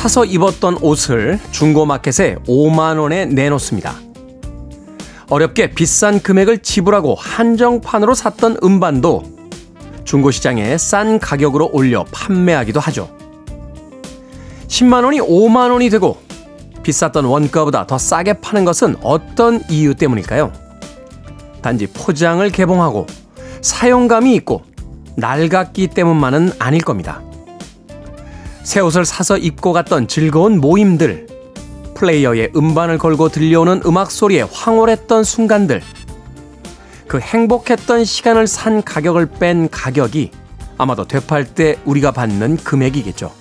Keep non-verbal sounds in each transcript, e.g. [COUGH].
10만원에 사서 입었던 옷을 중고마켓에 5만원에 내놓습니다. 어렵게 비싼 금액을 지불하고 한정판으로 샀던 음반도 중고시장에 싼 가격으로 올려 판매하기도 하죠. 10만원이 5만원이 되고 비쌌던 원가보다 더 싸게 파는 것은 어떤 이유 때문일까요? 단지 포장을 개봉하고 사용감이 있고 낡았기 때문만은 아닐 겁니다. 새 옷을 사서 입고 갔던 즐거운 모임들, 플레이어의 음반을 걸고 들려오는 음악 소리에 황홀했던 순간들, 그 행복했던 시간을 산 가격을 뺀 가격이 아마도 되팔 때 우리가 받는 금액이겠죠.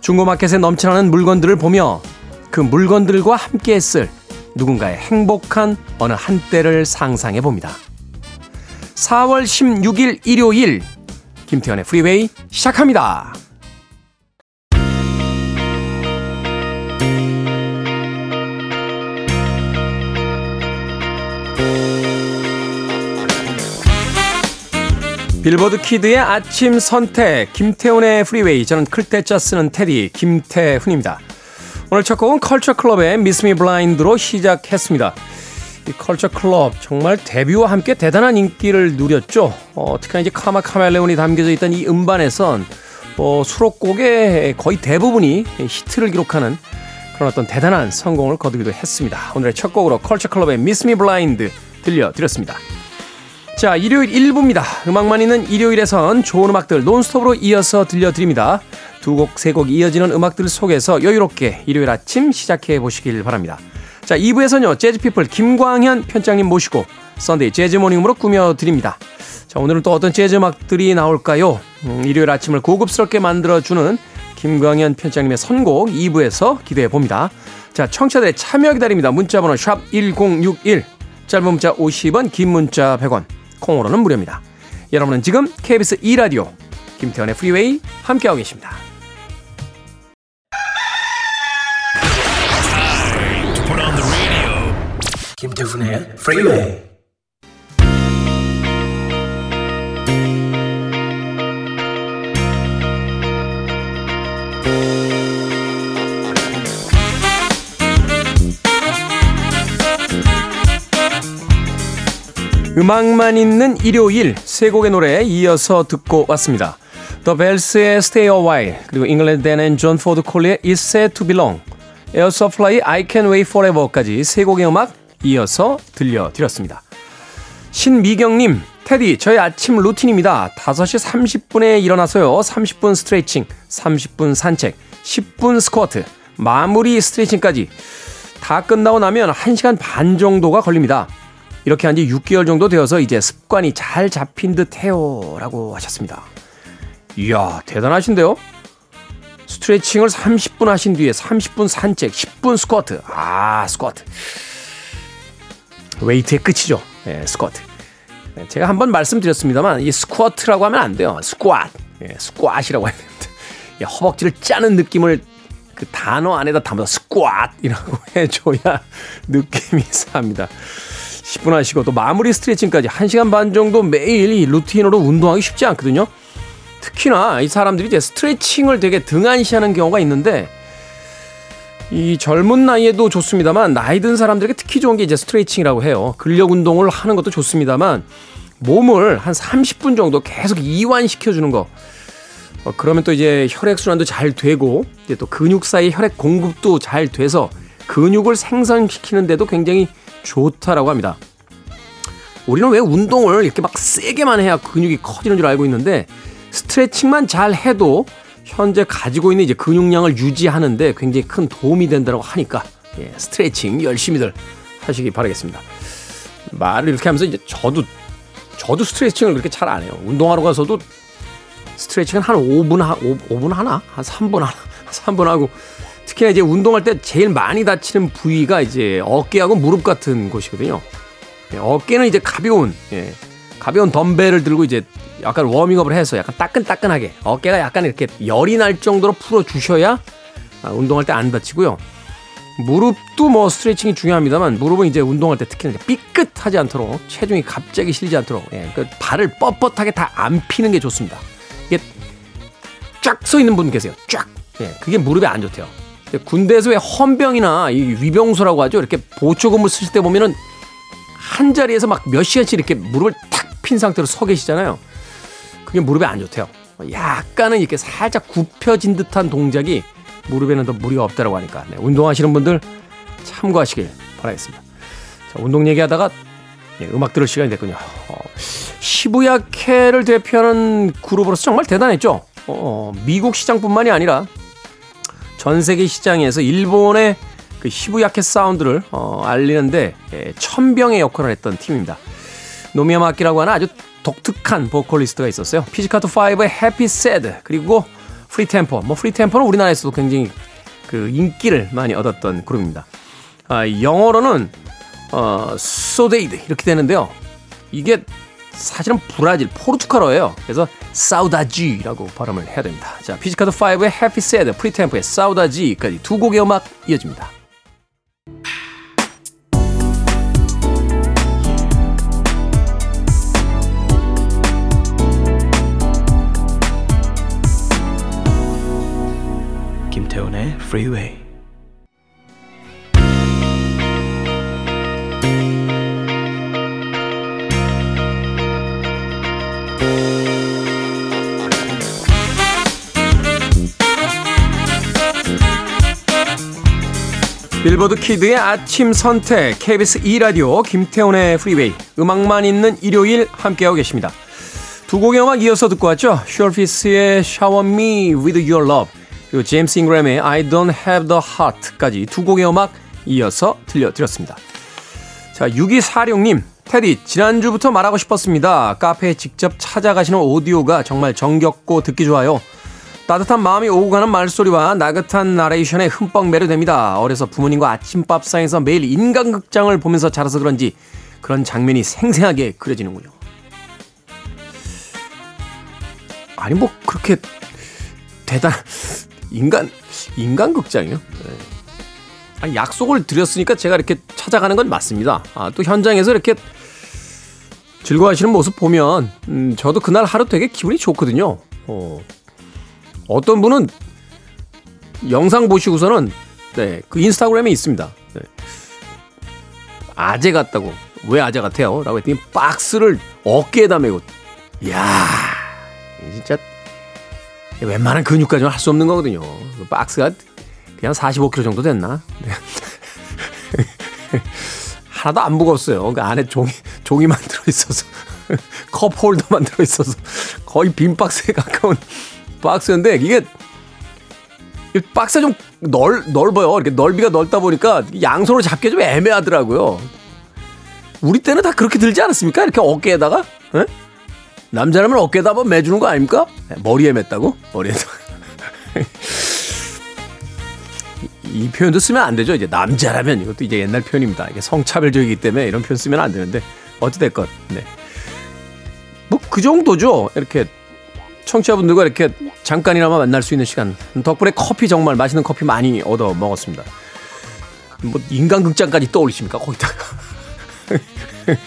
중고마켓에 넘쳐나는 물건들을 보며 그 물건들과 함께 했을 누군가의 행복한 어느 한때를 상상해 봅니다. 4월 16일 일요일 김태훈의 프리웨이 시작합니다. 빌보드 kid의 아침 선택 김태훈의 프리웨이 저는 클 태 자 쓰는 테디 김태훈입니다. 오늘 첫 곡은 컬처 클럽의 Miss Me Blind로 시작했습니다. 이 컬처 클럽 정말 데뷔와 함께 대단한 인기를 누렸죠. 어, 특히나 이제 Karma Chameleon이 담겨져 있던 이 음반에선 어, 수록곡의 거의 대부분이 히트를 기록하는 그런 어떤 대단한 성공을 거두기도 했습니다. 오늘의 첫 곡으로 컬처 클럽의 Miss Me Blind 들려드렸습니다. 자, 일요일 1부입니다. 음악만 있는 일요일에선 좋은 음악들 논스톱으로 이어서 들려드립니다. 두 곡, 세 곡 이어지는 음악들 속에서 여유롭게 일요일 아침 시작해 보시길 바랍니다. 자, 2부에서는요, 재즈피플 김광현 편집장님 모시고 Sunday Jazz Morning으로 꾸며드립니다. 자, 오늘은 또 어떤 재즈 음악들이 나올까요? 음, 일요일 아침을 고급스럽게 만들어주는 김광현 편집장님의 선곡 2부에서 기대해 봅니다. 자, 청취자들의 참여 기다립니다. 문자번호 샵 1061, 짧은 문자 50원, 긴 문자 100원. 콩으로는 무료입니다. 여러분은 지금 KBS 2라디오 김태훈의 프리웨이 함께하고 계십니다. 김태훈의 프리웨이 음악만 있는 일요일 세 곡의 노래 이어서 듣고 왔습니다. The Bells의 Stay a While 그리고 잉글랜드 댄 앤 존 포드 콜리의 It's Sad to Belong 에어 서플라이 I Can Wait Forever까지 세 곡의 음악 이어서 들려드렸습니다. 신미경님, 테디, 저의 아침 루틴입니다. 5시 30분에 일어나서요. 30분 스트레칭, 30분 산책, 10분 스쿼트, 마무리 스트레칭까지 다 끝나고 나면 1시간 반 정도가 걸립니다. 이렇게 한 지 6개월 정도 되어서 이제 습관이 잘 잡힌 듯 해요. 라고 하셨습니다. 이야, 대단하신데요? 스트레칭을 30분 하신 뒤에 30분 산책, 10분 스쿼트. 아, 스쿼트. 웨이트의 끝이죠. 예, 스쿼트. 예, 제가 한번 말씀드렸습니다만, 이 스쿼트라고 하면 안 돼요. 스쿼트. 예, 스쿼트이라고 해야 됩니다. 예, 허벅지를 짜는 느낌을 그 단어 안에다 담아서 스쿼트이라고 [LAUGHS] 해줘야 느낌이 삽니다. 10분 하시고 또 마무리 스트레칭까지 1시간 반 정도 매일 이 루틴으로 운동하기 쉽지 않거든요. 특히나 이 사람들이 이제 스트레칭을 되게 등한시하는 경우가 있는데 이 젊은 나이에도 좋습니다만 나이 든 사람들에게 특히 좋은 게 이제 스트레칭이라고 해요. 근력 운동을 하는 것도 좋습니다만 몸을 한 30분 정도 계속 이완시켜 주는 거. 어, 그러면 또 이제 혈액 순환도 잘 되고 이제 또 근육 사이 혈액 공급도 잘 돼서 근육을 생성시키는 데도 굉장히 좋다라고 합니다. 우리는 왜 운동을 이렇게 막 세게만 해야 근육이 커지는 줄 알고 있는데 스트레칭만 잘 해도 현재 가지고 있는 이제 근육량을 유지하는데 굉장히 큰 도움이 된다고 하니까 예, 스트레칭 열심히들 하시기 바라겠습니다. 말을 이렇게 하면서 이제 저도 저도 스트레칭을 그렇게 잘 안 해요. 운동하러 가서도 스트레칭은 한 5분 하 5, 5분 하나? 한 3분 하나? [LAUGHS] 3분 하고 특히나 이제 운동할 때 제일 많이 다치는 부위가 이제 어깨하고 무릎 같은 곳이거든요. 예, 어깨는 이제 가벼운, 예, 가벼운 덤벨을 들고 이제 약간 워밍업을 해서 약간 따끈따끈하게 어깨가 약간 이렇게 열이 날 정도로 풀어 주셔야 아, 운동할 때 안 다치고요. 무릎도 뭐 스트레칭이 중요합니다만 무릎은 이제 운동할 때 특히나 삐끗하지 않도록 체중이 갑자기 실지 않도록 예, 그 발을 뻣뻣하게 다 안 피는 게 좋습니다. 이게 쫙 서 있는 분 계세요. 쫙 예, 그게 무릎에 안 좋대요. 군대에서 왜 헌병이나 이 위병소라고 하죠. 이렇게 보초근무 쓰실 때 보면은 한 자리에서 막 몇 시간씩 이렇게 무릎을 탁 핀 상태로 서 계시잖아요. 그게 무릎에 안 좋대요. 약간은 이렇게 살짝 굽혀진 듯한 동작이 무릎에는 더 무리가 없다라고 하니까 네, 운동하시는 분들 참고하시길 바라겠습니다. 자, 운동 얘기하다가 예, 음악 들을 시간이 됐군요. 어, 시부야케를 대표하는 그룹으로서 정말 대단했죠. 어, 어, 미국 시장뿐만이 아니라 전 세계 시장에서 일본의 그 시부야케이 사운드를 어, 알리는데 예, 첨병의 역할을 했던 팀입니다. 노미야 마키라고 하는 아주 독특한 보컬리스트가 있었어요. 피지카토 5의 Happy Sad 그리고 프리템포. 뭐 프리템포는 우리나라에서도 굉장히 그 인기를 많이 얻었던 그룹입니다. 아, 영어로는 어, Saudade 이렇게 되는데요. 이게 사실은 브라질 포르투갈어예요. 그래서 Saudade라고 발음을 해야 됩니다. 자, 피지카토 5의 Happy Sad, 프리템포의 Saudade까지 두 곡의 음악 이어집니다. 김태훈의 Freeway. 빌보드 키드의 아침 선택 KBS 2라디오 김태훈의 Freeway 음악만 있는 일요일 함께하고 계십니다. 두 곡의 음악 이어서 듣고 왔죠. 서피스의 Shower Me With Your Love 그리고 제임스 잉그램의 I Don't Have The Heart까지 두 곡의 음악 이어서 들려드렸습니다. 자 6246님 테디 지난주부터 말하고 싶었습니다. 카페에 직접 찾아가시는 오디오가 정말 정겹고 듣기 좋아요. 따뜻한 마음이 오고 가는 말소리와 나긋한 나레이션에 흠뻑 매료됩니다. 어려서 부모님과 아침밥 상에서 매일 인간극장을 보면서 자라서 그런지 그런 장면이 생생하게 그려지는군요. 아니 뭐 그렇게 대단 인간 인간극장이요? 네. 아니, 약속을 드렸으니까 제가 이렇게 찾아가는 건 맞습니다. 아, 또 현장에서 이렇게 즐거워하시는 모습 보면 음, 저도 그날 하루 되게 기분이 좋거든요. 어, 어떤 분은 영상 보시고서는 네, 그 인스타그램에 있습니다. 네. 아재 같다고. 왜 아재 같아요? 라고 했더니 박스를 어깨에다 메고. 이야, 진짜 웬만한 근육까지는 할 수 없는 거거든요. 그 박스가 그냥 45kg 정도 됐나? 네. [LAUGHS] 하나도 안 무겁어요. 그 안에 종이, 종이만 들어있어서. [LAUGHS] 컵 홀더만 들어있어서 거의 빈 박스에 가까운 박스인데 이게 박스가 좀 넓, 넓어요. 이렇게 넓이가 넓다 보니까 양손으로 잡기 좀 애매하더라고요. 우리 때는 다 그렇게 들지 않았습니까? 이렇게 어깨에다가? 에? 남자라면 어깨에다 한번 매주는 거 아닙니까? 머리에 맸다고? 머리에다가. [LAUGHS] 이 표현도 쓰면 안 되죠. 이제 남자라면 이것도 이제 옛날 표현입니다. 이게 성차별적이기 때문에 이런 표현 쓰면 안 되는데 어찌됐건 네. 뭐 그 정도죠. 이렇게 청취자분들과 이렇게 잠깐이나마 만날 수 있는 시간 덕분에 커피 정말 맛있는 커피 많이 얻어 먹었습니다. 뭐 인간극장까지 떠올리십니까 거기다가 [LAUGHS]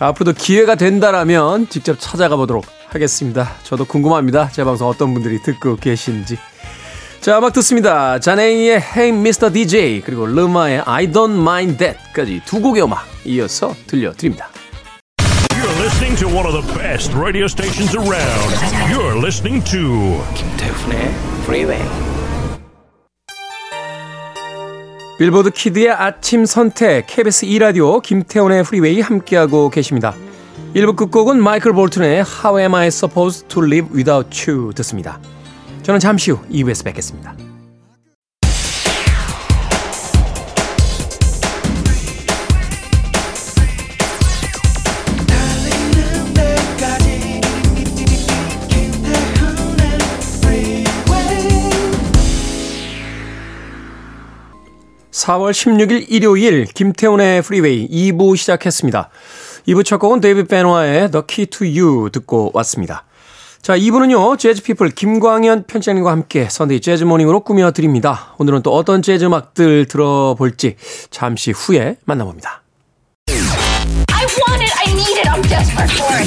앞으로도 기회가 된다라면 직접 찾아가 보도록 하겠습니다. 저도 궁금합니다. 제 방송 어떤 분들이 듣고 계신지. 자, 음악 듣습니다. 자네이의 Hey Mr. DJ 그리고 르마의 I Don't Mind That까지 두 곡의 음악 이어서 들려드립니다. Listening to one of the best radio stations around. You're listening to 김태훈의 Freeway. 빌보드 키드의 아침 선택 KBS 2 라디오 김태훈의 Freeway 함께하고 계십니다. 1부 끝곡은 마이클 볼튼의 How Am I Supposed to Live Without You 듣습니다. 저는 잠시 후 2부에서 뵙겠습니다. (4월 16일) 일요일 김태훈의 Freeway 2부 시작했습니다. 2부 첫 곡은 데이비드 베누아의 The Key to You 듣고 왔습니다. 자, 2부는요, 재즈피플 김광현 편집장님과 함께 Sunday Jazz Morning으로 꾸며드립니다. 오늘은 또 어떤 재즈 음악들 들어볼지 잠시 후에 만나봅니다. I want it, I need it, I'm desperate for it.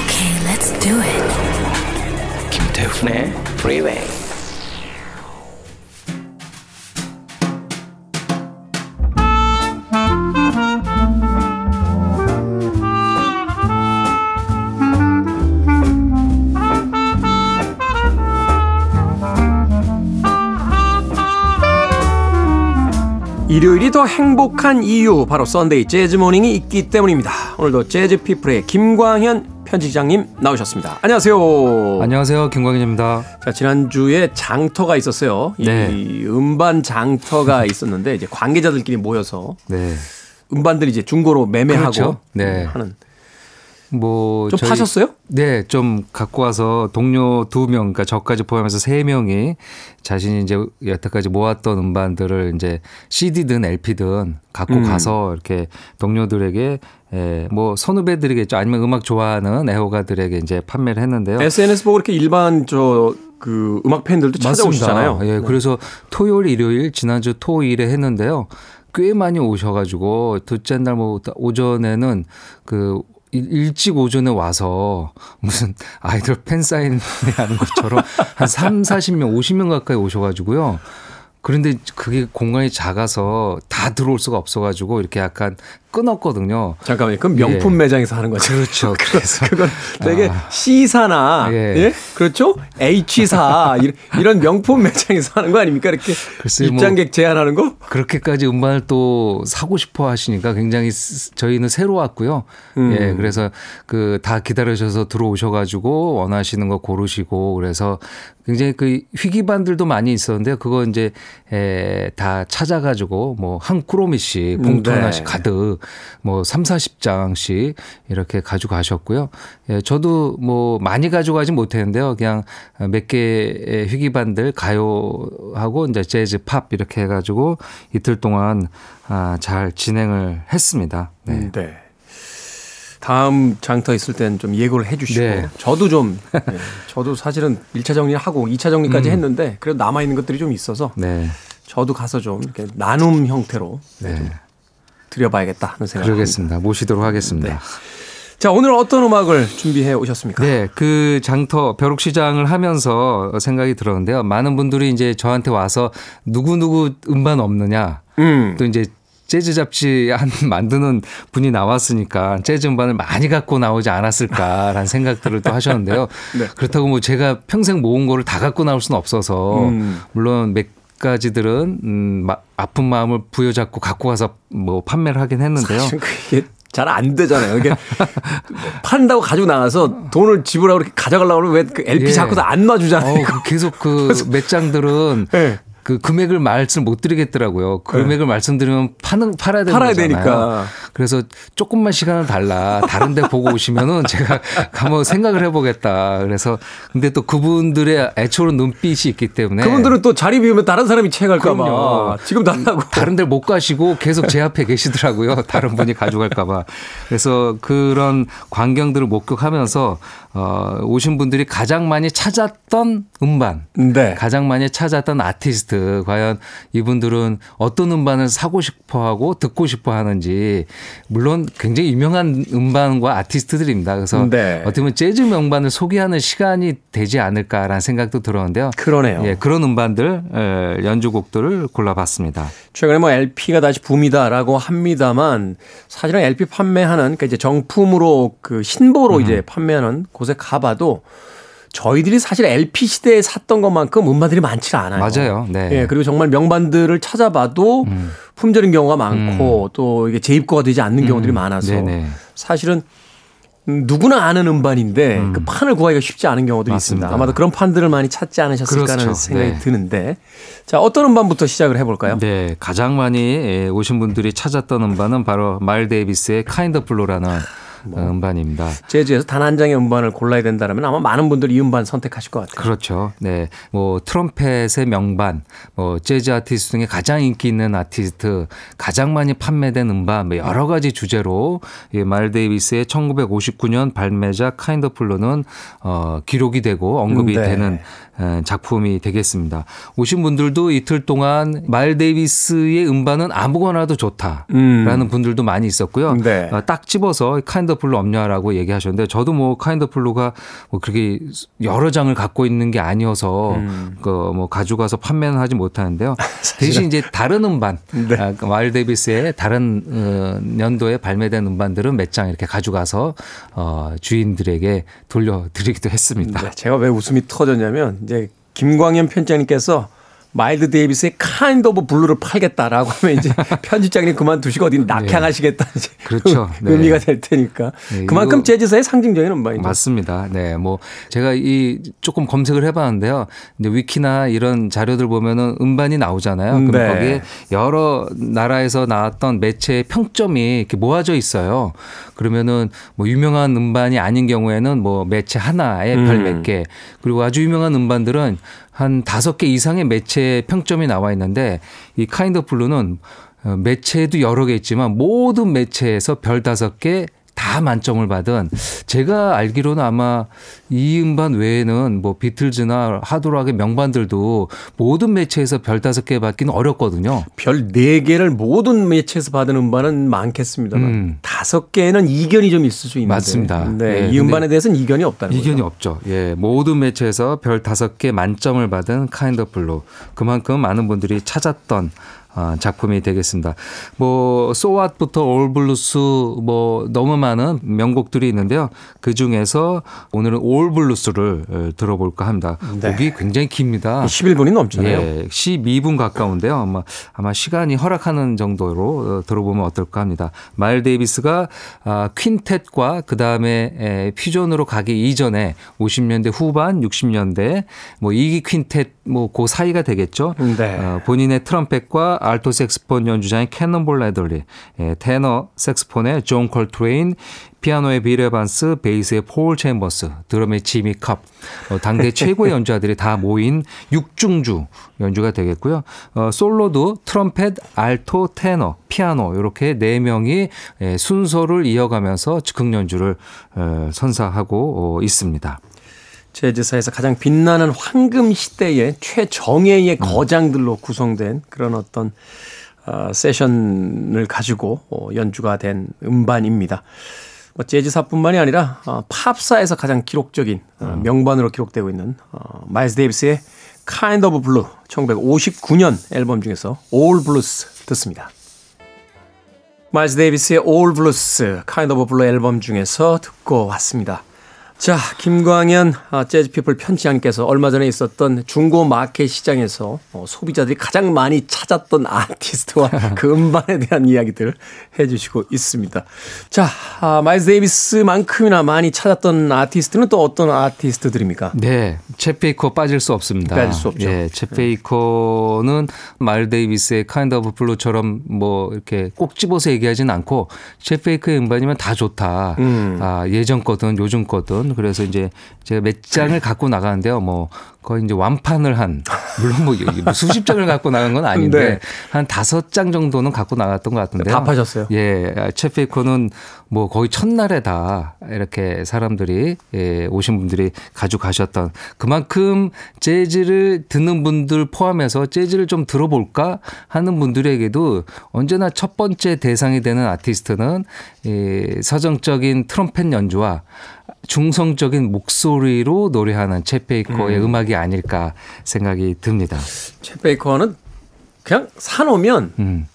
Okay, let's do it. 김태훈의 Freeway. 일요일이 더 행복한 이유 바로 썬데이 재즈 모닝이 있기 때문입니다. 오늘도 재즈 피플의 김광현 편집장님 나오셨습니다. 안녕하세요. 안녕하세요. 김광현입니다. 자, 지난주에 장터가 있었어요. 네. 이 음반 장터가 있었는데 이제 관계자들끼리 모여서 네. 음반들 이제 중고로 매매하고 그렇죠. 네. 하는 뭐좀 저희- 파셨어요? 네, 좀 갖고 와서 동료 두 명, 그러니까 저까지 포함해서 세 명이 자신이 이제 여태까지 모았던 음반들을 이제 CD든 LP든 갖고 음. 가서 이렇게 동료들에게 에, 뭐 선후배들이겠죠. 아니면 음악 좋아하는 애호가들에게 이제 판매를 했는데요. SNS 보고 이렇게 일반 저그 음악 팬들도 찾아오시잖아요. 예, 그래서 토요일, 일요일 지난주 토일에 했는데요. 꽤 많이 오셔가지고 둘째 날 뭐 오전에는 그 일- 일찍 오전에 와서 무슨 아이돌 팬 사인회 하는 것처럼 [LAUGHS] 한 3, 40명, 50명 가까이 오셔가지고요. 그런데 그게 공간이 작아서 다 들어올 수가 없어가지고 이렇게 약간 끊었거든요. 잠깐만요. 그럼 명품 예. 매장에서 하는 거죠. 그렇죠. [LAUGHS] 그래서 그건 되게 아. C사나 예. 예. 그렇죠? H사 이런- 명품 매장에서 하는 거 아닙니까? 이렇게 뭐 입장객 제한하는 거? 그렇게까지 음반을 또 사고 싶어 하시니까 굉장히 스- 저희는 새로웠고요. 음. 예, 그래서 그 다 기다리셔서 들어오셔 가지고 원하시는 거 고르시고 그래서 굉장히 그 희귀반들도 많이 있었는데요. 그거 이제 에, 다 찾아가지고 뭐 한 꾸러미씩 봉투 네. 하나씩 가득 뭐 3, 40장씩 이렇게 가지고 가셨고요. 예, 저도 뭐 많이 가져가지 못했는데요. 그냥 몇 개의 희귀반들 가요하고 이제 재즈 팝 이렇게 해 가지고 이틀 동안 아, 잘 진행을 했습니다. 네. 네. 다음 장터 있을 땐좀 예고를 해 주시고 네. 저도 좀 예, 저도 사실은 1차 정리를 하고 2차 정리까지 음. 했는데 그래도 남아 있는 것들이 좀 있어서 네. 저도 가서 좀 이렇게 나눔 형태로 네. 드려봐야겠다 하는 합니다. 그러겠습니다. 모시도록 하겠습니다. 자, 오늘 어떤 음악을 준비해 오셨습니까? 네, 그 장터 벼룩시장을 하면서 생각이 들었는데요. 많은 분들이 이제 저한테 와서 누구 누구 음반 없느냐, 음. 또 이제 재즈 잡지 한 [LAUGHS] 만드는 분이 나왔으니까 재즈 음반을 많이 갖고 나오지 않았을까라는 생각들을 또 하셨는데요. [LAUGHS] 네. 그렇다고 뭐 제가 평생 모은 거를 다 갖고 나올 수는 없어서 음. 물론 몇 가지들은 음, 마- 아픈 마음을 부여잡고 갖고 가서 뭐 판매를 하긴 했는데요. 사실 그게 잘 안 되잖아요. 이게 판다고 가지고 나가서 돈을 지불하고 이렇게 가져가려고 그러면 왜그 LP 예. 자꾸 다안 놔주잖아요. 어, 그 계속 그 몇 장들은 네. 그 금액을 말씀 못 드리겠더라고요. 그 금액을 말씀드리면 파는 팔아야 되는 팔아야 거잖아요. 되니까. 그래서 조금만 시간을 달라. 다른 데 보고 오시면은 [LAUGHS] 제가 한번 생각을 해 보겠다. 그래서 근데 또 그분들의 애초로운 눈빛이 있기 때문에 그분들은 또 자리 비우면 다른 사람이 채갈까봐 그럼요. 지금도 안 하고. 다른 데 못 가시고 계속 제 앞에 계시더라고요. 다른 분이 가져갈까 봐. 그래서 그런 광경들을 목격하면서 어, 오신 분들이 가장 많이 찾았던 음반, 네. 가장 많이 찾았던 아티스트, 과연 이분들은 어떤 음반을 사고 싶어 하고 듣고 싶어 하는지, 물론 굉장히 유명한 음반과 아티스트들입니다. 그래서 네. 어떻게 보면 재즈 명반을 소개하는 시간이 되지 않을까라는 생각도 들었는데요. 그러네요. 예, 그런 음반들, 에, 연주곡들을 골라봤습니다. 최근에 뭐 LP가 다시 붐이다라고 합니다만 사실은 LP 판매하는 그러니까 이제 정품으로 그 음. 신보로 이제 판매하는 곳에 가봐도 저희들이 사실 LP 시대에 샀던 것만큼 음반들이 많지 않아요. 맞아요. 네. 음. 예, 그리고 정말 명반들을 찾아봐도 품절인 경우가 많고 또 이게 재입고가 되지 않는 경우들이 많아서 네네. 사실은 음, 누구나 아는 음반인데 그 판을 구하기가 쉽지 않은 경우들이 맞습니다. 있습니다. 아마도 그런 판들을 많이 찾지 않으셨을까 그렇죠. 생각이 네. 드는데 자 어떤 음반부터 시작을 해볼까요? 네, 가장 많이 예, 오신 분들이 찾았던 음반은 바로 마일스 데이비스의 Kind of Blue라는 뭐. 음반입니다. 재즈에서 단 한 장의 음반을 골라야 된다면 아마 많은 분들이 이 음반 선택하실 것 같아요. 그렇죠. 네. 뭐 트럼펫의 명반, 뭐 재즈 아티스트 중에 가장 인기 있는 아티스트, 가장 많이 판매된 음반, 뭐 여러 가지 주제로 이 마일스 데이비스의 1959년 발매작 Kind of Blue는 어 기록이 되고 언급이 네. 되는 에, 작품이 되겠습니다. 오신 분들도 이틀 동안 마일스 데이비스의 음반은 아무거나도 좋다라는 분들도 많이 있었고요. 음. 네. 어, 딱 집어서 Kind of Blue 없냐라고 얘기하셨는데 저도 뭐 Kind of Blue가 뭐 그렇게 여러 장을 갖고 있는 게 아니어서 음. 그뭐 가져가서 판매는 하지 못하는데요. [LAUGHS] 대신 이제 다른 음반 네. 아, 그 마일스 데이비스의 다른 어, 연도에 발매된 음반들은 몇 장 이렇게 가져가서 어, 주인들에게 돌려드리기도 했습니다. 네, 제가 왜 웃음이 터졌냐면 이제 김광현 편집장님께서 마일스 데이비스의 Kind of Blue를 팔겠다라고 하면 이제 [LAUGHS] 편집장님 그만두시고 어디 낙향하시겠다 이제 네. 그렇죠. 네. 의미가 될 테니까 네, 그만큼 재즈사의 상징적인 음반이죠. 맞습니다. 네, 뭐 제가 이 조금 검색을 해봤는데요. 근데 위키나 이런 자료들 보면은 음반이 나오잖아요. 그럼 네. 거기에 여러 나라에서 나왔던 매체의 평점이 이렇게 모아져 있어요. 그러면은 뭐 유명한 음반이 아닌 경우에는 뭐 매체 하나에 별 음. 몇 개, 그리고 아주 유명한 음반들은 한 다섯 개 이상의 매체 평점이 나와 있는데 이 Kind of Blue는 어, 매체도 여러 개 있지만 모든 매체에서 별 다섯 개 다 만점을 받은 제가 알기로는 아마 이 음반 외에는 뭐 비틀즈나 하드락의 명반들도 모든 매체에서 별 다섯 개 받기는 어렵거든요. 별 네개를 모든 매체에서 받은 음반은 많겠습니다만 음. 다섯 개에는 이견이 좀 있을 수 있는데 맞습니다. 네, 예, 이 음반에 대해서는 이견이 없다는 이견이 거죠. 없죠. 예, 모든 매체에서 별 다섯 개 만점을 받은 Kind of Blue. 그만큼 많은 분들이 찾았던 아, 작품이 되겠습니다. 뭐 So What부터 All Blues 뭐 너무 많은 명곡들이 있는데요. 그 중에서 오늘은 All Blues를 에, 들어볼까 합니다. 네. 곡이 굉장히 깁니다. 11분이 넘잖아요. 예, 12분 가까운데요. 아마, 아마 시간이 허락하는 정도로 어, 들어보면 어떨까 합니다. 마일스 데이비스가 아, quintet과 그 다음에 퓨전으로 가기 이전에 50년대 후반, 60년대 뭐 2기 quintet 뭐그 사이가 되겠죠. 네. 어, 본인의 트럼펫과 알토 색소폰 연주자인 캐논볼 애덜리, 예, 테너 색소폰의 존 콜트레인, 피아노의 빌 에반스, 베이스의 폴 챔버스, 드럼의 지미 콥, 어, 당대 [LAUGHS] 최고의 연주자들이 다 모인 육중주 연주가 되겠고요. 어, 솔로도 트럼펫, 알토, 테너, 피아노 이렇게 네 명이 예, 순서를 이어가면서 즉흥 연주를 어, 선사하고 어, 있습니다. 재즈사에서 가장 빛나는 황금 시대의 최정예의 음. 거장들로 구성된 그런 어떤 어, 세션을 가지고 어, 연주가 된 음반입니다. 뭐 재즈사뿐만이 아니라 어, 팝사에서 가장 기록적인 어, 음. 명반으로 기록되고 있는 어, 마일스 데이비스의 Kind of Blue 1959년 앨범 중에서 All Blues 듣습니다. 마일스 데이비스의 All Blues Kind of Blue 앨범 중에서 듣고 왔습니다. 자, 김광현 아, 재즈피플 편집장님께서 얼마 전에 있었던 중고 마켓 시장에서 어, 소비자들이 가장 많이 찾았던 [LAUGHS] 아티스트와 [LAUGHS] 그 음반에 대한 이야기들 해주시고 있습니다. 자, 아, 마일스 데이비스만큼이나 많이 찾았던 아티스트는 또 어떤 아티스트들입니까? 네, 쳇 베이커 빠질 수 없습니다. 빠질 수 없죠. 예, 챗 베이커는 마일스 데이비스의 Kind of Blue처럼 뭐 이렇게 꼭 집어서 얘기하진 않고 챗 베이커의 음반이면 다 좋다. 음. 아, 예전 거든 요즘 거든 그래서 이제 제가 몇 장을 갖고 나가는데요. 뭐 거의 이제 완판을 한 물론 뭐 수십 장을 갖고 나간 건 아닌데 네. 한 다섯 장 정도는 갖고 나갔던 것 같은데요. 다 파셨어요? 예, 챗 베이커는 뭐 거의 첫날에 다 이렇게 사람들이 예, 오신 분들이 가져가셨던 그만큼 재즈를 듣는 분들 포함해서 재즈를 좀 들어볼까 하는 분들에게도 언제나 첫 번째 대상이 되는 아티스트는 이 서정적인 트럼펫 연주와 중성적인 목소리로 노래하는 챗 페이커의 음. 악이 아닐까 생각이 듭니다. 챗 베이커는 그냥 사놓으면 음.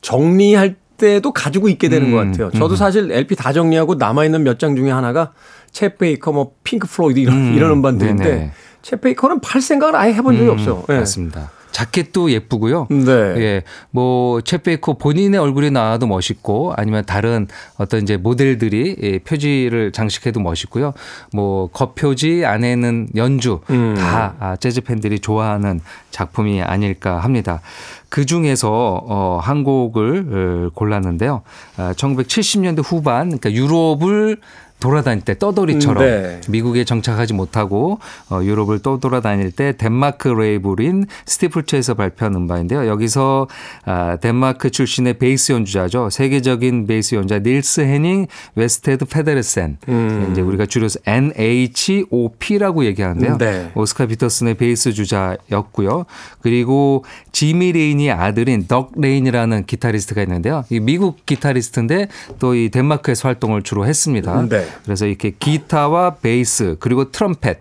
정리할 때도 가지고 있게 되는 음, 것 같아요. 저도 음. 사실 LP 다 정리하고 남아있는 몇 장 중에 하나가 챗 베이커, 뭐 핑크 플로이드 이런, 음, 이런 음반들인데. 챗 베이커는 팔 생각을 아예 해본 적이 음, 없어요. 예. 맞습니다. 자켓도 예쁘고요. 네. 예, 뭐 챗 베이커 본인의 얼굴이 나와도 멋있고 아니면 다른 어떤 이제 모델들이 예, 표지를 장식해도 멋있고요. 뭐 겉표지 안에는 연주 음. 다 아, 재즈 팬들이 좋아하는 작품이 아닐까 합니다. 그 중에서 어, 한 곡을 어, 골랐는데요. 아, 1970년대 후반, 그러니까 유럽을 돌아다닐 때 떠돌이처럼 음, 네. 미국에 정착하지 못하고 어, 유럽을 떠돌아다닐 때 덴마크 레이블인 스티플체이스에서 발표한 음반인데요. 여기서 아, 덴마크 출신의 베이스 연주자죠. 세계적인 베이스 연주자 닐스 헤닝 외르스테드 페데르센. 이제 우리가 줄여서 NHOP라고 얘기하는데요. 네. 오스카 피터슨의 베이스 주자였고요. 그리고 지미 레이니 아들인 덕 레이니라는 기타리스트가 있는데요. 이 미국 기타리스트인데 또 이 덴마크에서 활동을 주로 했습니다. 네. 그래서 이렇게 기타와 베이스 그리고 트럼펫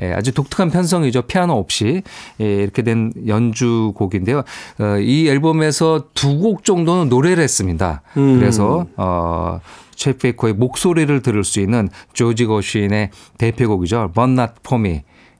예, 아주 독특한 편성이죠. 피아노 없이 예, 이렇게 된 연주곡인데요. 어, 이 앨범에서 두 곡 정도는 노래를 했습니다. 그래서 어, 쳇 베이커의 목소리를 들을 수 있는 조지 거쉬인의 대표곡이죠. But Not For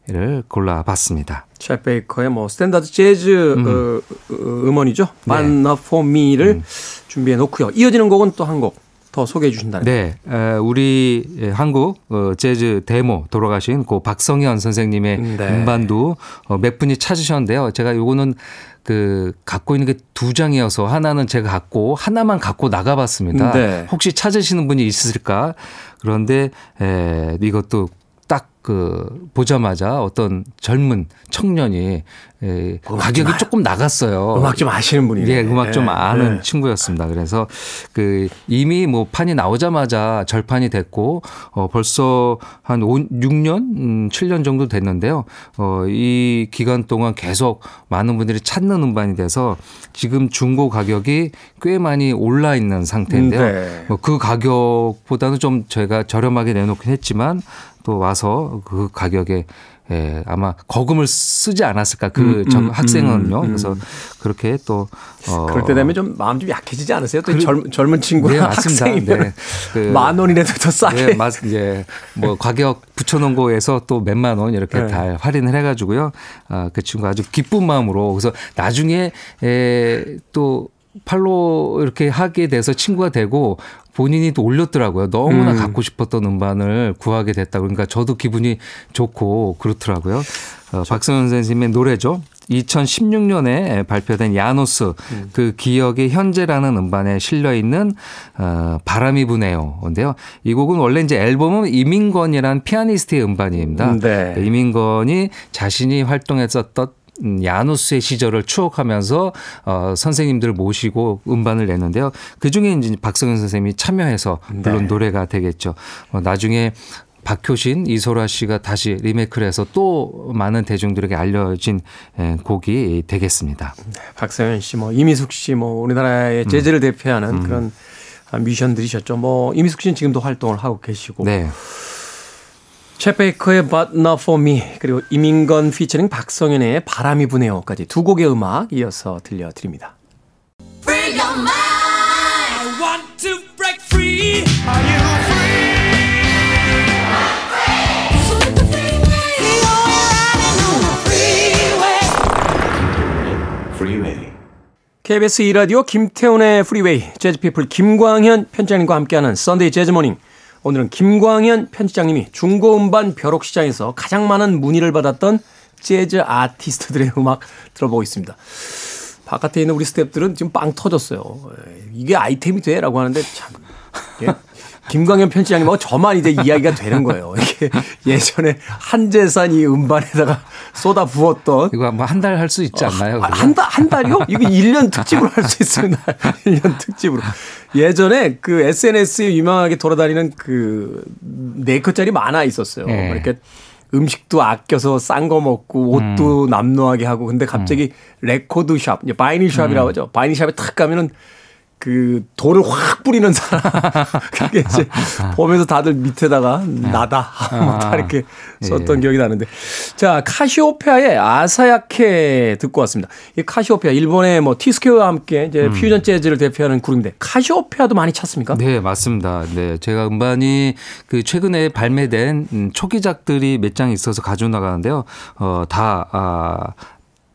Me를 골라봤습니다. 챗 베이커의 뭐 스탠다드 재즈 어, 어, 음원이죠. But Not For Me를 준비해 놓고요. 이어지는 곡은 또 한 곡 더 소개해 주신다는. 네, 에, 우리 한국 어, 재즈 대모 돌아가신 고 박성연 선생님의 네. 음반도 어, 몇 분이 찾으셨는데요. 제가 요거는 그 갖고 있는 게 두 장이어서 하나는 제가 갖고 하나만 갖고 나가봤습니다. 네. 혹시 찾으시는 분이 있을까? 그런데 에, 이것도 딱 그 보자마자 어떤 젊은 청년이 에, 가격이 조금 나갔어요. 음악 좀 아시는 분이네. 예, 음악 좀 네, 아는 네. 친구였습니다. 그래서 그 이미 뭐 판이 나오자마자 절판이 됐고 어 벌써 한 5, 6년, 음, 7년 정도 됐는데요. 어이 기간 동안 계속 많은 분들이 찾는 음반이 돼서 지금 중고 가격이 꽤 많이 올라 있는 상태인데요. 음, 네. 뭐그 가격보다는 좀 저희가 저렴하게 내놓긴 했지만 또 와서 그 가격에 예, 아마 거금을 쓰지 않았을까 그 음, 저 음, 학생은요. 음, 그래서 그렇게 또 어, 그럴 때 되면 좀 마음 좀 약해지지 않으세요? 또 그래- 젊, 젊은 친구가 네. 학생이면 네. 그- [LAUGHS] 만 원이라도 더 싸게. 네, 맞, 이제 뭐 가격 붙여놓은 거에서 또 몇만 원 이렇게 네. 다 할인을 해가지고요. 아, 그 친구 아주 기쁜 마음으로 그래서 나중에 에, 또 팔로 이렇게 하게 돼서 친구가 되고 본인이 또 올렸더라고요. 너무나 음. 갖고 싶었던 음반을 구하게 됐다. 그러니까 저도 기분이 좋고 그렇더라고요. 어, 박성현 선생님의 노래죠. 2016년에 발표된 야노스 그 기억의 현재라는 음반에 실려 있는 어, 바람이 부네요인데요. 이 곡은 원래 이제 앨범은 이민건이라는 피아니스트의 음반입니다. 네. 이민건이 자신이 활동했었던 음, 야누스의 시절을 추억하면서 어, 선생님들 모시고 음반을 냈는데요. 그 중에 이제 박성현 선생님이 참여해서 물론 네. 노래가 되겠죠. 어, 나중에 박효신, 이소라 씨가 다시 리메이크를 해서 또 많은 대중들에게 알려진 에, 곡이 되겠습니다. 박성현 씨, 뭐 이미숙 씨, 뭐 우리나라의 재즈를 대표하는 그런 아, 뮤지션들이셨죠. 뭐 이미숙 씨는 지금도 활동을 하고 계시고. 네. 챗 베이커의 But Not For Me 그리고 이민건 피처링 박성현의 바람이 부네요까지 두 곡의 음악 이어서 들려드립니다. KBS 2라디오 김태훈의 Freeway 재즈피플 김광현 편집장님과 함께하는 Sunday Jazz Morning 오늘은 김광현 편집장님이 중고음반 벼룩시장에서 가장 많은 문의를 받았던 재즈 아티스트들의 [LAUGHS] 음악 들어보고 있습니다. 바깥에 있는 우리 스탭들은 지금 빵 터졌어요. 에, 이게 아이템이 돼? 라고 하는데 참. 예? 김광현 편집장님하고 저만 이제 이야기가 되는 거예요. 이게 예전에 한재산 이 음반에다가 쏟아 부었던 이거 뭐 한 달 할 수 있지 않나요? 아, 한 달, 한 달이요? 이거 1년 특집으로 할 수 있습니다. 1년 특집으로. 예전에 그 SNS에 유명하게 돌아다니는 그 네 컷짜리 만화 있었어요. 네. 이렇게 음식도 아껴서 싼 거 먹고 옷도 남루하게 하고 근데 갑자기 레코드 샵, 이제 vinyl shop이라고 하죠. vinyl shop에 탁 가면은 그 돈을 확 뿌리는 사람 [LAUGHS] 그게 이제 [LAUGHS] 보면서 다들 밑에다가 나다 [LAUGHS] 뭐다 이렇게 썼던 기억이 나는데 자 카시오페아의 朝焼け 듣고 왔습니다. 이 카시오페아 일본의 뭐 티스케와 함께 이제 퓨전 재즈를 대표하는 그룹인데 카시오페아도 많이 찾습니까? 네, 맞습니다. 네, 제가 음반이 그 최근에 발매된 음, 초기작들이 몇 장 있어서 가져 나가는데요. 어, 다 아,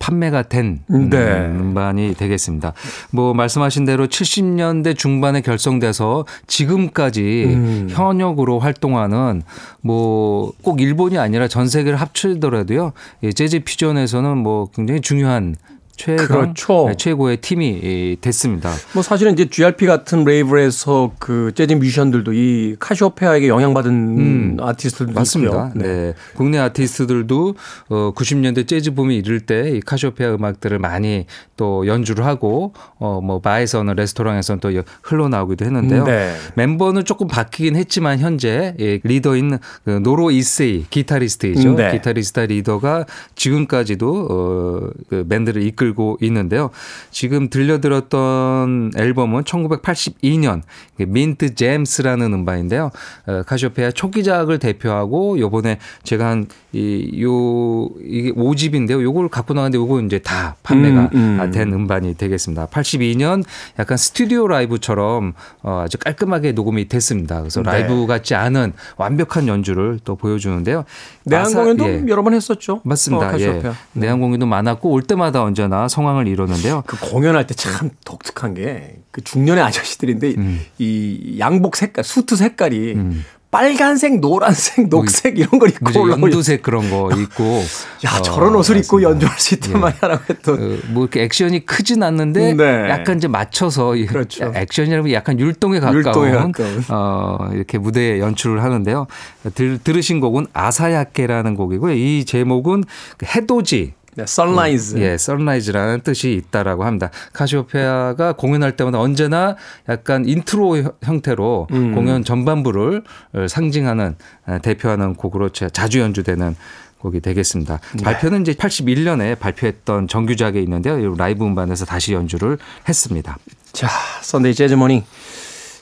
판매가 된 음, 네. 음반이 되겠습니다. 뭐 말씀하신 대로 70년대 중반에 결성돼서 지금까지 음. 현역으로 활동하는 뭐 꼭 일본이 아니라 전 세계를 합치더라도요. 이 재즈 퓨전에서는 뭐 굉장히 중요한 최강 그렇죠. 네, 최고의 팀이 됐습니다. 뭐 사실은 이제 GRP 같은 레이블에서 그 재즈 뮤지션들도 이 카시오페아에게 영향받은 음, 아티스트들도 맞습니다. 있고요. 네. 국내 아티스트들도 어 90년대 재즈 붐이 이를 때 이 카시오페아 음악들을 많이 또 연주를 하고 어뭐 바에서는 레스토랑에서는 또 흘러나오기도 했는데요. 네. 멤버는 조금 바뀌긴 했지만 현재 예, 리더인 그 노로 잇세이 기타리스트이죠. 네. 기타리스트 리더가 지금까지도 어, 그 밴드를 이끌고 있는데요. 지금 들려들었던 앨범은 1982년 Mint Jams라는 음반인데요. 어, 카시오페아 초기작을 대표하고 요번에 제가 한 이 요 이게 5집인데요. 요걸 갖고 나갔는데 요거 이제 다 판매가 음, 음. 된 음반이 되겠습니다. 82년 약간 스튜디오 라이브처럼 어, 아주 깔끔하게 녹음이 됐습니다. 그래서 네. 라이브 같지 않은 완벽한 연주를 또 보여주는데요. 내한 공연도 예. 여러 번 했었죠. 맞습니다. 어. 예. 내한 공연도 많았고 올 때마다 언제 나 성황을 이뤘는데요. 그 공연할 때 참 독특한 게 그 중년의 아저씨들인데 음. 이 양복 색깔, 수트 색깔이 빨간색, 노란색, 녹색 이런 걸 입고 그죠? 올라오고 연두색 그런 거 [LAUGHS] 입고 야 어, 저런 옷을 입고 맞습니다. 연주할 수 있단 예. 말이야라고 했던 어, 뭐 이렇게 액션이 크진 않는데 네. 약간 이제 맞춰서 이 그렇죠. 액션이라면 약간 율동에 가까운, 율동에 가까운. 어, 이렇게 무대에 연출을 하는데요. 들, 들으신 곡은 朝焼け라는 곡이고요. 이 제목은 그 해돋이 네, sunrise. 예, sunrise라는 뜻이 있다라고 합니다. 카시오페아가 공연할 때마다 언제나 약간 인트로 형- 형태로 음. 공연 전반부를 어, 상징하는 어, 대표하는 곡으로 자- 자주 연주되는 곡이 되겠습니다. 네. 발표는 이제 81년에 발표했던 정규작에 있는데요. 이 라이브 음반에서 다시 연주를 했습니다. 자, Sunday Jazz Morning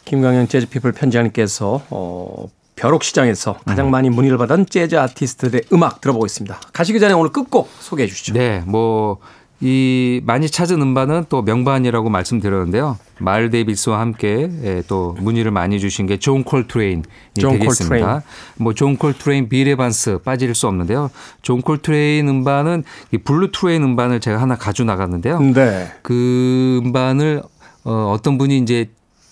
김광현 재즈피플 편집장님께서 어, 벼룩 시장에서 가장 음. 많이 문의를 받은 재즈 아티스트들의 음악 들어보고 있습니다. 가시기 전에 오늘 끝곡 소개해 주시죠. 네, 뭐, 이 많이 찾은 음반은 또 명반이라고 말씀드렸는데요. 마일스 데이비스와 함께 예, 또 문의를 많이 주신 게 존 콜트레인이 존 되겠습니다. 콜트레인. 뭐 존 콜트레인, 빌 에반스 빠질 수 없는데요. 존 콜트레인 음반은 이 Blue Train 음반을 제가 하나 가져 나갔는데요. 네. 그 음반을 어, 어떤 분이 이제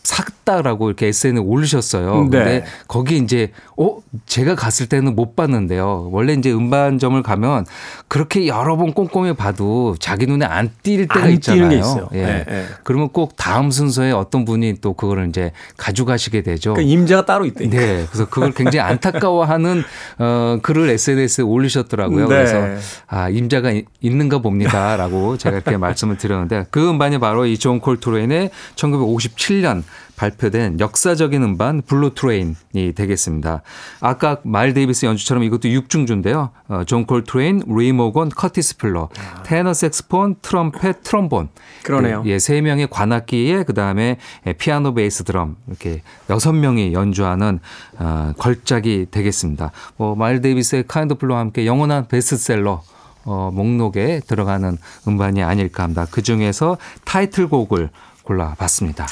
샀다라고 이렇게 SNS에 올리셨어요. 네. 근데 거기 이제 어 제가 갔을 때는 못 봤는데요. 원래 이제 음반점을 가면 그렇게 여러 번 꼼꼼히 봐도 자기 눈에 안 띌 때가 안 있잖아요. 예. 네, 네. 그러면 꼭 다음 순서에 어떤 분이 또 그거를 이제 가져가시게 되죠. 그 임자가 따로 있다니까. 네, 그래서 그걸 굉장히 안타까워하는 어, 글을 SNS에 올리셨더라고요. 네. 그래서 아 임자가 이- 있는가 봅니다라고 제가 이렇게 말씀을 드렸는데 그 음반이 바로 이 존 콜트레인의 1957년 발표된 역사적인 음반 Blue Train이 되겠습니다. 아까 마일스 데이비스 연주처럼 이것도 6중주인데요. 어, 존 콜트레인, 리 모건, 커티스 풀러, 테너 색스폰, 트럼펫, 트럼본. 그러네요. 예, 세 명의 관악기에 그다음에 피아노 베이스 드럼 이렇게 여섯 명이 연주하는 어, 걸작이 되겠습니다. 뭐 마일스 데이비스의 Kind of Blue와 함께 영원한 베스트셀러 어, 목록에 들어가는 음반이 아닐까 합니다. 그 중에서 타이틀곡을 골라봤습니다.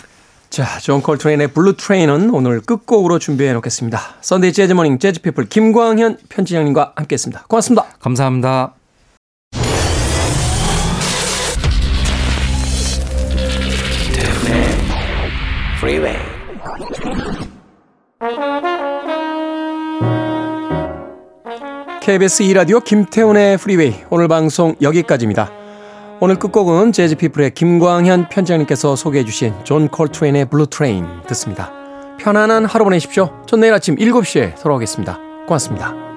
자, 존 콜트레인의 Blue Train은 오늘 끝곡으로 준비해 놓겠습니다. Sunday Jazz Morning 재즈 피플 김광현 편집장님과 함께 했습니다. 고맙습니다. 감사합니다. KBS 2라디오 김태훈의 프리웨이 오늘 방송 여기까지입니다. 오늘 끝곡은 재즈피플의 김광현 편집장님께서 소개해 주신 존 콜트레인의 Blue Train 듣습니다. 편안한 하루 보내십시오. 전 내일 아침 7시에 돌아오겠습니다. 고맙습니다.